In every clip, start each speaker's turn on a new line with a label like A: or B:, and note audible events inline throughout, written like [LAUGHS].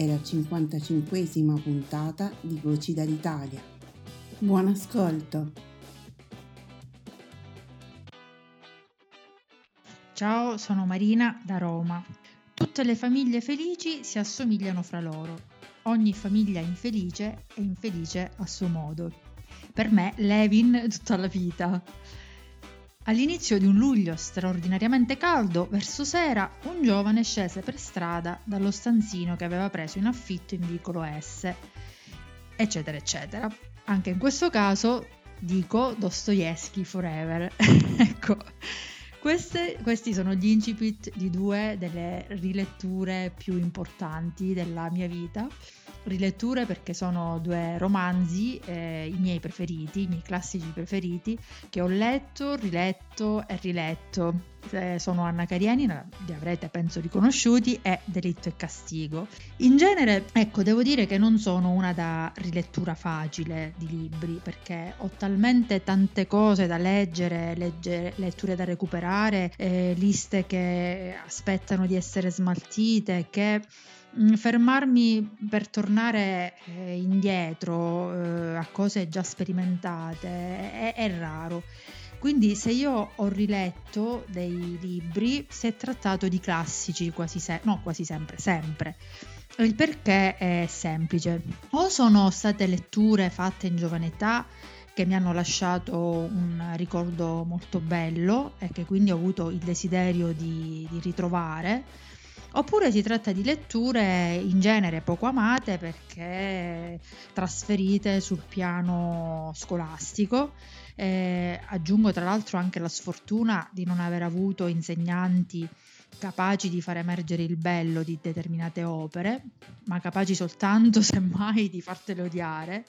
A: è la 55esima puntata di Voci dall'Italia. Buon ascolto!
B: Ciao, sono Marina da Roma. Tutte le famiglie felici si assomigliano fra loro. Ogni famiglia infelice è infelice a suo modo. Per me Levin tutta la vita. All'inizio di un luglio straordinariamente caldo, verso sera, un giovane scese per strada dallo stanzino che aveva preso in affitto in vicolo S, eccetera, eccetera. Anche in questo caso dico Dostoevsky forever. [LAUGHS] ecco, queste, questi sono gli incipit di due delle riletture più importanti della mia vita riletture perché sono due romanzi, eh, i miei preferiti, i miei classici preferiti, che ho letto, riletto e riletto. Eh, sono Anna Carienina, li avrete penso riconosciuti, e Delitto e Castigo. In genere, ecco, devo dire che non sono una da rilettura facile di libri, perché ho talmente tante cose da leggere, leggere letture da recuperare, eh, liste che aspettano di essere smaltite, che fermarmi per tornare eh, indietro eh, a cose già sperimentate è, è raro. Quindi se io ho riletto dei libri, si è trattato di classici quasi sempre, no quasi sempre, sempre. Il perché è semplice. O sono state letture fatte in giovane età che mi hanno lasciato un ricordo molto bello e che quindi ho avuto il desiderio di, di ritrovare Oppure si tratta di letture in genere poco amate perché trasferite sul piano scolastico. Eh, aggiungo tra l'altro anche la sfortuna di non aver avuto insegnanti capaci di far emergere il bello di determinate opere, ma capaci soltanto [LAUGHS] semmai di fartele odiare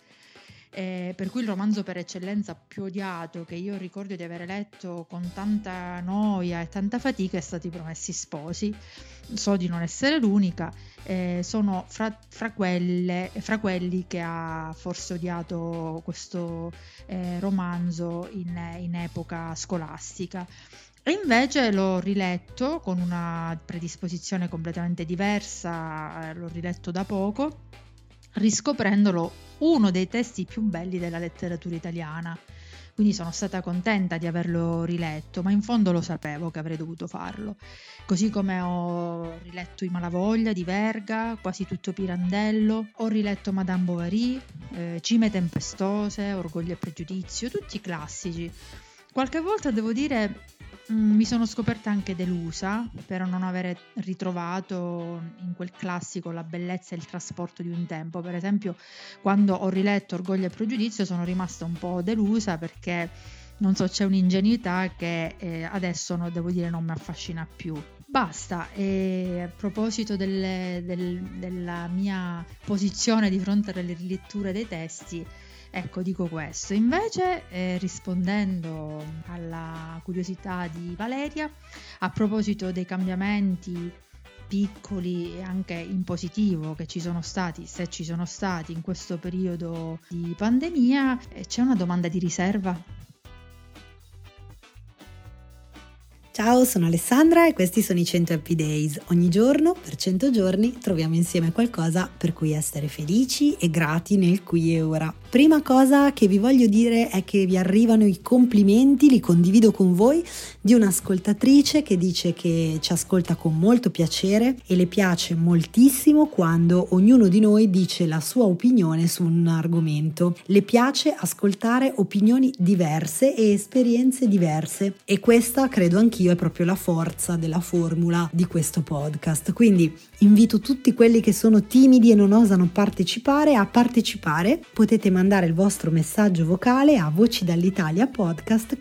B: eh, per cui il romanzo per eccellenza più odiato che io ricordo di aver letto con tanta noia e tanta fatica è stato I Promessi Sposi. So di non essere l'unica, eh, sono fra, fra, quelle, fra, quelli che ha forse odiato questo eh, romanzo in, in epoca scolastica. E invece l'ho riletto con una predisposizione completamente diversa, eh, l'ho riletto da poco riscoprendolo uno dei testi più belli della letteratura italiana. Quindi sono stata contenta di averlo riletto, ma in fondo lo sapevo che avrei dovuto farlo. Così come ho riletto I Malavoglia di Verga, quasi tutto Pirandello, ho riletto Madame Bovary, eh, Cime tempestose, Orgoglio e pregiudizio, tutti classici. Qualche volta devo dire mi sono scoperta anche delusa per non aver ritrovato in quel classico la bellezza e il trasporto di un tempo. Per esempio, quando ho riletto Orgoglio e Pregiudizio sono rimasta un po' delusa perché non so, c'è un'ingenuità che eh, adesso no, devo dire non mi affascina più. Basta, e a proposito delle, del, della mia posizione di fronte alle riletture dei testi, Ecco, dico questo. Invece, eh, rispondendo alla curiosità di Valeria, a proposito dei cambiamenti piccoli e anche in positivo che ci sono stati, se ci sono stati in questo periodo di pandemia, eh, c'è una domanda di riserva
C: Ciao, sono Alessandra e questi sono i 100 Happy Days. Ogni giorno, per 100 giorni, troviamo insieme qualcosa per cui essere felici e grati nel qui e ora. Prima cosa che vi voglio dire è che vi arrivano i complimenti, li condivido con voi, di un'ascoltatrice che dice che ci ascolta con molto piacere e le piace moltissimo quando ognuno di noi dice la sua opinione su un argomento. Le piace ascoltare opinioni diverse e esperienze diverse e questa credo anch'io è proprio la forza della formula di questo podcast. Quindi invito tutti quelli che sono timidi e non osano partecipare a partecipare. Potete mandare il vostro messaggio vocale a voci dall'Italia podcast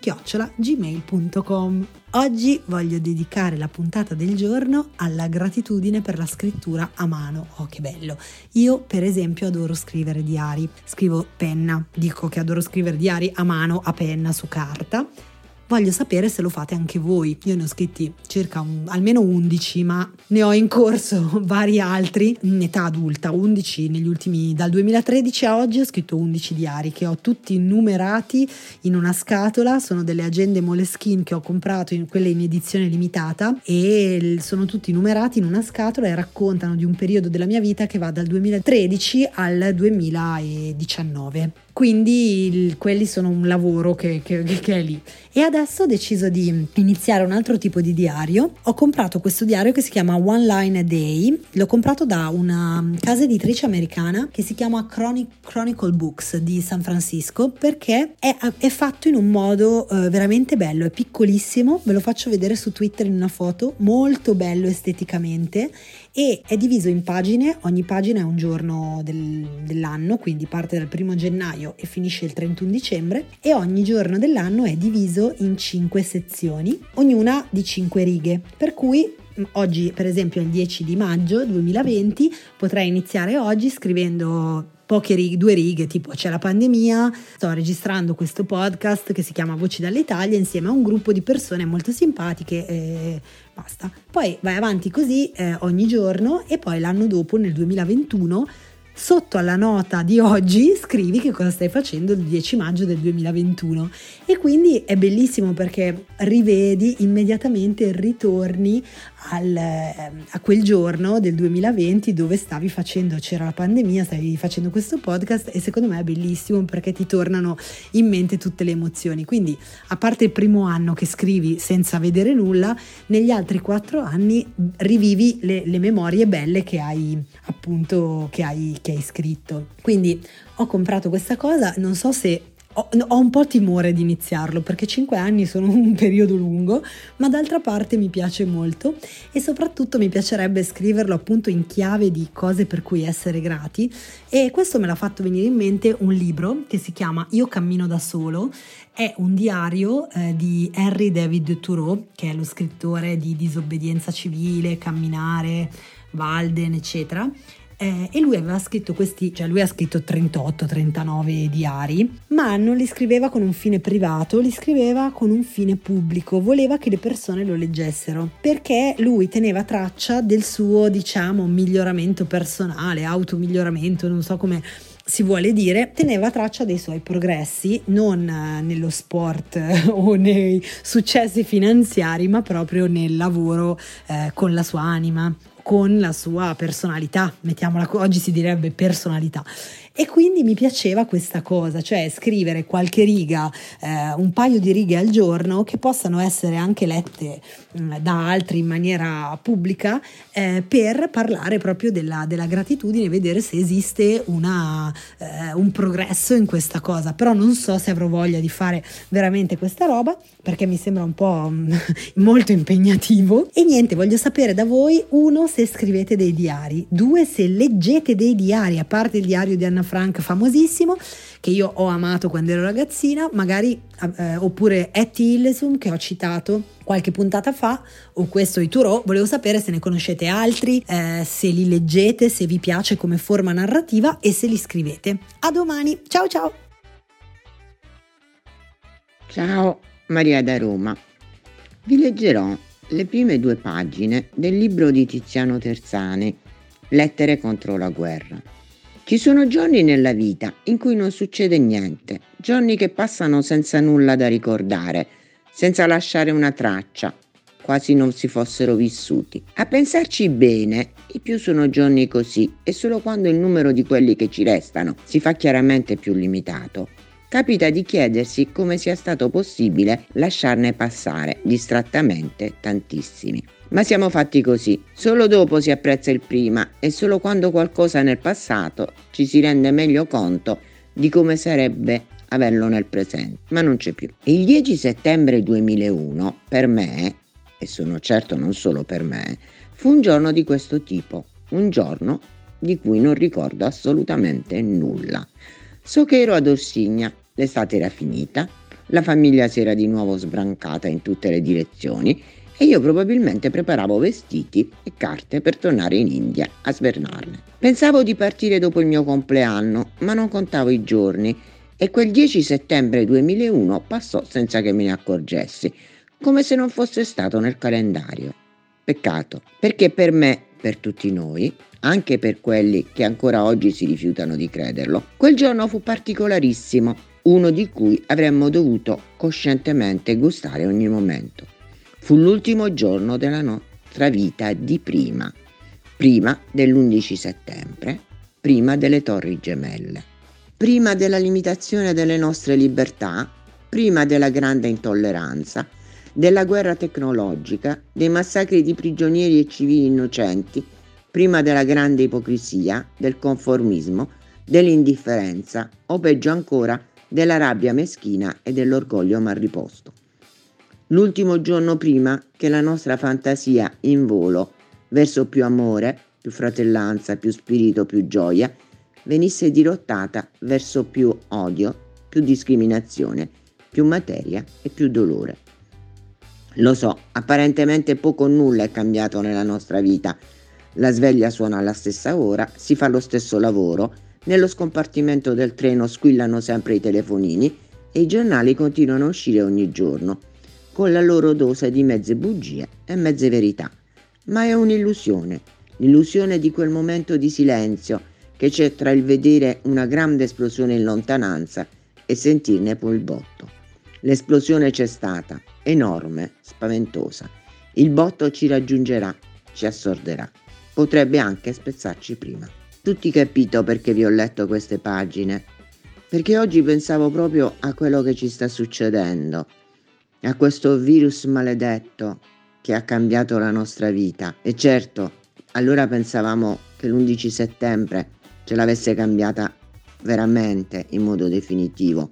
C: gmail.com. Oggi voglio dedicare la puntata del giorno alla gratitudine per la scrittura a mano. Oh, che bello! Io, per esempio, adoro scrivere diari. Scrivo penna, dico che adoro scrivere diari a mano, a penna, su carta Voglio sapere se lo fate anche voi. Io ne ho scritti circa un, almeno 11, ma ne ho in corso [LAUGHS] vari altri in età adulta, 11 negli ultimi dal 2013 a oggi ho scritto 11 diari che ho tutti numerati in una scatola, sono delle agende Moleskine che ho comprato in quelle in edizione limitata e sono tutti numerati in una scatola e raccontano di un periodo della mia vita che va dal 2013 al 2019 quindi il, quelli sono un lavoro che, che, che, è lì. E adesso ho deciso di iniziare un altro tipo di diario. Ho comprato questo diario che si chiama One Line a Day, l'ho comprato da una casa editrice americana che si chiama Chronic, Chronicle Books di San Francisco perché è, è fatto in un modo uh, veramente bello, è piccolissimo, ve lo faccio vedere su Twitter in una foto, molto bello esteticamente e è diviso in pagine, ogni pagina è un giorno del, dell'anno, quindi parte dal primo gennaio e finisce il 31 dicembre e ogni giorno dell'anno è diviso in 5 sezioni, ognuna di 5 righe, per cui mm, oggi per esempio è il 10 di maggio 2020 potrei iniziare oggi scrivendo poche righe, due righe, tipo c'è la pandemia, sto registrando questo podcast che si chiama Voci dall'Italia insieme a un gruppo di persone molto simpatiche e basta. Poi vai avanti così eh, ogni giorno e poi l'anno dopo, nel 2021, sotto alla nota di oggi scrivi che cosa stai facendo il 10 maggio del 2021 e quindi è bellissimo perché rivedi immediatamente ritorni al, ehm, a quel giorno del 2020 dove stavi facendo, c'era la pandemia, stavi facendo questo podcast e secondo me è bellissimo perché ti tornano in mente tutte le emozioni. Quindi a parte il primo anno che scrivi senza vedere nulla, negli altri quattro anni rivivi le, le memorie belle che hai appunto che hai, che hai scritto. Quindi ho comprato questa cosa, non so se ho, ho, un po' timore di iniziarlo perché 5 anni sono [LAUGHS] un periodo lungo, ma d'altra parte mi piace molto e soprattutto mi piacerebbe scriverlo appunto in chiave di cose per cui essere grati e questo me l'ha fatto venire in mente un libro che si chiama Io cammino da solo, è un diario eh, di Henry David Thoreau che è lo scrittore di Disobbedienza civile, Camminare, Walden eccetera eh, e lui aveva scritto questi, cioè lui ha scritto 38-39 diari, ma non li scriveva con un fine privato, li scriveva con un fine pubblico, voleva che le persone lo leggessero, perché lui teneva traccia del suo, diciamo, miglioramento personale, automiglioramento, non so come si vuole dire, teneva traccia dei suoi progressi, non eh, nello sport [LAUGHS] o nei successi finanziari, ma proprio nel lavoro eh, con la sua anima con la sua personalità, mettiamola oggi si direbbe personalità. E quindi mi piaceva questa cosa, cioè scrivere qualche riga, eh, un paio di righe al giorno che possano essere anche lette mh, mm, da altri in maniera pubblica eh, per parlare proprio della, della, gratitudine vedere se esiste una, eh, un progresso in questa cosa. Però non so se avrò voglia di fare veramente questa roba perché mi sembra un po' [LAUGHS] molto impegnativo. E niente, voglio sapere da voi, uno, se scrivete dei diari, due, se leggete dei diari, a parte il diario di Anna Frank famosissimo, che io ho amato quando ero ragazzina, magari, eh, oppure Etty Hillesum che ho citato qualche puntata fa, o questo Ituro, volevo sapere se ne conoscete altri, eh, se li leggete, se vi piace come forma narrativa e se li scrivete. A domani, ciao ciao!
D: Ciao! Maria da Roma. Vi leggerò le prime due pagine del libro di Tiziano Terzane, Lettere contro la guerra. Ci sono giorni nella vita in cui non succede niente, giorni che passano senza nulla da ricordare, senza lasciare una traccia, quasi non si fossero vissuti. A pensarci bene, i più sono giorni così e solo quando il numero di quelli che ci restano si fa chiaramente più limitato, capita di chiedersi come sia stato possibile lasciarne passare distrattamente tantissimi. Ma siamo fatti così, solo dopo si apprezza il prima e solo quando qualcosa nel passato ci si rende meglio conto di come sarebbe averlo nel presente, ma non c'è più. Il 10 settembre 2001 per me, e sono certo non solo per me, fu un giorno di questo tipo, un giorno di cui non ricordo assolutamente nulla. So che ero ad Orsigna, l'estate era finita, la famiglia si era di nuovo sbrancata in tutte le direzioni e io probabilmente preparavo vestiti e carte per tornare in India a svernarne. Pensavo di partire dopo il mio compleanno, ma non contavo i giorni e quel 10 settembre 2001 passò senza che me ne accorgessi, come se non fosse stato nel calendario. Peccato, perché per me, per tutti noi, anche per quelli che ancora oggi si rifiutano di crederlo, quel giorno fu particolarissimo, uno di cui avremmo dovuto coscientemente gustare ogni momento. Fu l'ultimo giorno della nostra vita di prima, prima dell'11 settembre, prima delle torri gemelle prima della limitazione delle nostre libertà, prima della grande intolleranza, della guerra tecnologica, dei massacri di prigionieri e civili innocenti, prima della grande ipocrisia, del conformismo, dell'indifferenza o peggio ancora della rabbia meschina e dell'orgoglio mal riposto. L'ultimo giorno prima che la nostra fantasia in volo verso più amore, più fratellanza, più spirito, più gioia, venisse dirottata verso più odio, più discriminazione, più materia e più dolore. Lo so, apparentemente poco o nulla è cambiato nella nostra vita. La sveglia suona alla stessa ora, si fa lo stesso lavoro, nello scompartimento del treno squillano sempre i telefonini e i giornali continuano a uscire ogni giorno, con la loro dose di mezze bugie e mezze verità. Ma è un'illusione, l'illusione di quel momento di silenzio che c'è tra il vedere una grande esplosione in lontananza e sentirne poi il botto. L'esplosione c'è stata, enorme, spaventosa. Il botto ci raggiungerà, ci assorderà. Potrebbe anche spezzarci prima. Tutti capito perché vi ho letto queste pagine? Perché oggi pensavo proprio a quello che ci sta succedendo, a questo virus maledetto che ha cambiato la nostra vita. E certo, allora pensavamo che l'11 settembre ce l'avesse cambiata veramente in modo definitivo,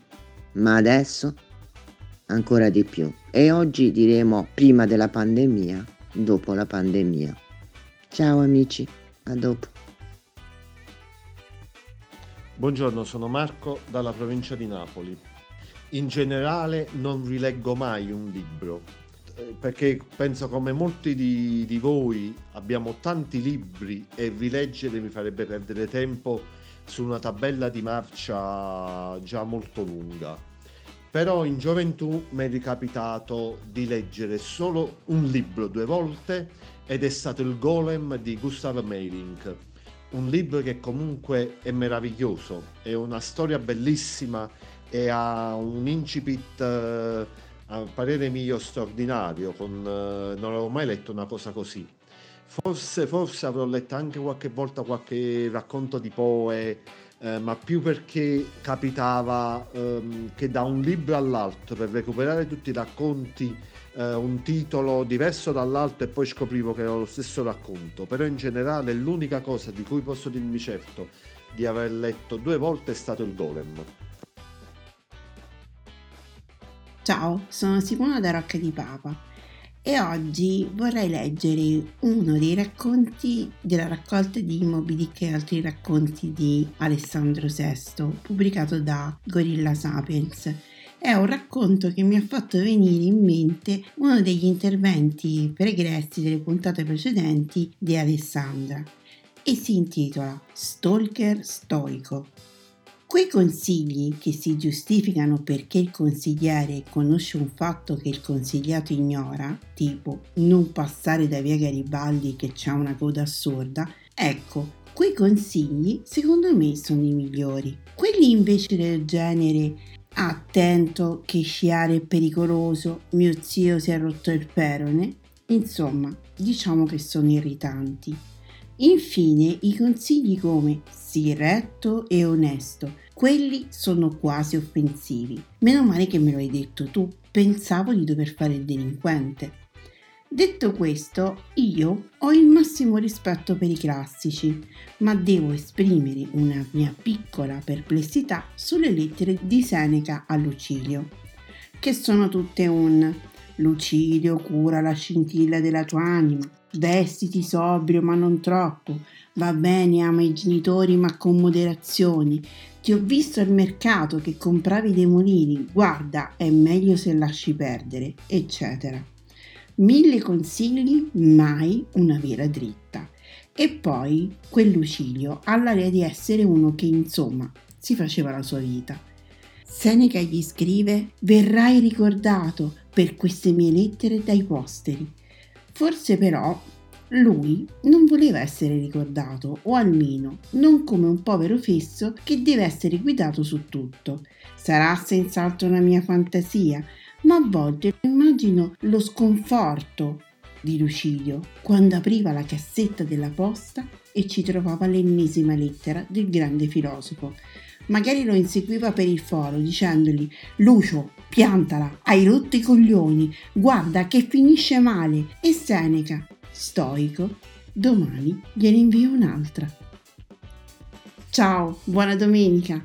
D: ma adesso ancora di più. E oggi diremo prima della pandemia, dopo la pandemia. Ciao amici, a dopo.
E: Buongiorno, sono Marco dalla provincia di Napoli. In generale non rileggo mai un libro, eh, perché penso come molti di, di, voi abbiamo tanti libri e rileggere mi farebbe perdere tempo su una tabella di marcia già molto lunga. Però in gioventù mi è ricapitato di leggere solo un libro due volte ed è stato il Golem di Gustav Meyrink. Un libro che comunque è meraviglioso, è una storia bellissima e ha un incipit eh, a parere mio straordinario, con, eh, non avevo mai letto una cosa così. Forse, forse avrò letto anche qualche volta qualche racconto di Poe, eh, ma più perché capitava ehm, che da un libro all'altro, per recuperare tutti i racconti, eh, un titolo diverso dall'altro e poi scoprivo che era lo stesso racconto. Però in generale l'unica cosa di cui posso dirmi certo di aver letto due volte è stato il Golem.
A: Ciao, sono Simona da Rocca di Papa e oggi vorrei leggere uno dei racconti della raccolta di Moby e altri racconti di Alessandro VI, pubblicato da Gorilla Sapiens. È un racconto che mi ha fatto venire in mente uno degli interventi pregressi delle puntate precedenti di Alessandra e si intitola Stalker Stoico. Quei consigli che si giustificano perché il consigliere conosce un fatto che il consigliato ignora, tipo non passare da via Garibaldi che c'ha una coda assurda, ecco, quei consigli secondo me sono i migliori. Quelli invece del genere attento che sciare è pericoloso, mio zio si è rotto il perone, Insomma, diciamo che sono irritanti. Infine, i consigli come sii retto e onesto, quelli sono quasi offensivi. Meno male che me lo hai detto tu, pensavo di dover fare il delinquente. Detto questo, io ho il massimo rispetto per i classici, ma devo esprimere una mia piccola perplessità sulle lettere di Seneca a Lucilio, che sono tutte un Lucilio cura la scintilla della tua anima, vestiti sobrio ma non troppo, va bene, ama i genitori ma con moderazione, ti ho visto al mercato che compravi dei mulini, guarda, è meglio se lasci perdere, eccetera. Mille consigli, mai una vera dritta. E poi quel Lucilio ha l'aria di essere uno che insomma si faceva la sua vita. Seneca gli scrive: Verrai ricordato per queste mie lettere dai posteri. Forse però lui non voleva essere ricordato, o almeno non come un povero fesso che deve essere guidato su tutto. Sarà senz'altro una mia fantasia, ma a volte immagino lo sconforto di Lucilio quando apriva la cassetta della posta e ci trovava l'ennesima lettera del grande filosofo. Magari lo inseguiva per il foro dicendogli Lucio, piantala, hai rotto i coglioni, guarda che finisce male. E Seneca, stoico, domani gliene invio un'altra. Ciao, buona domenica!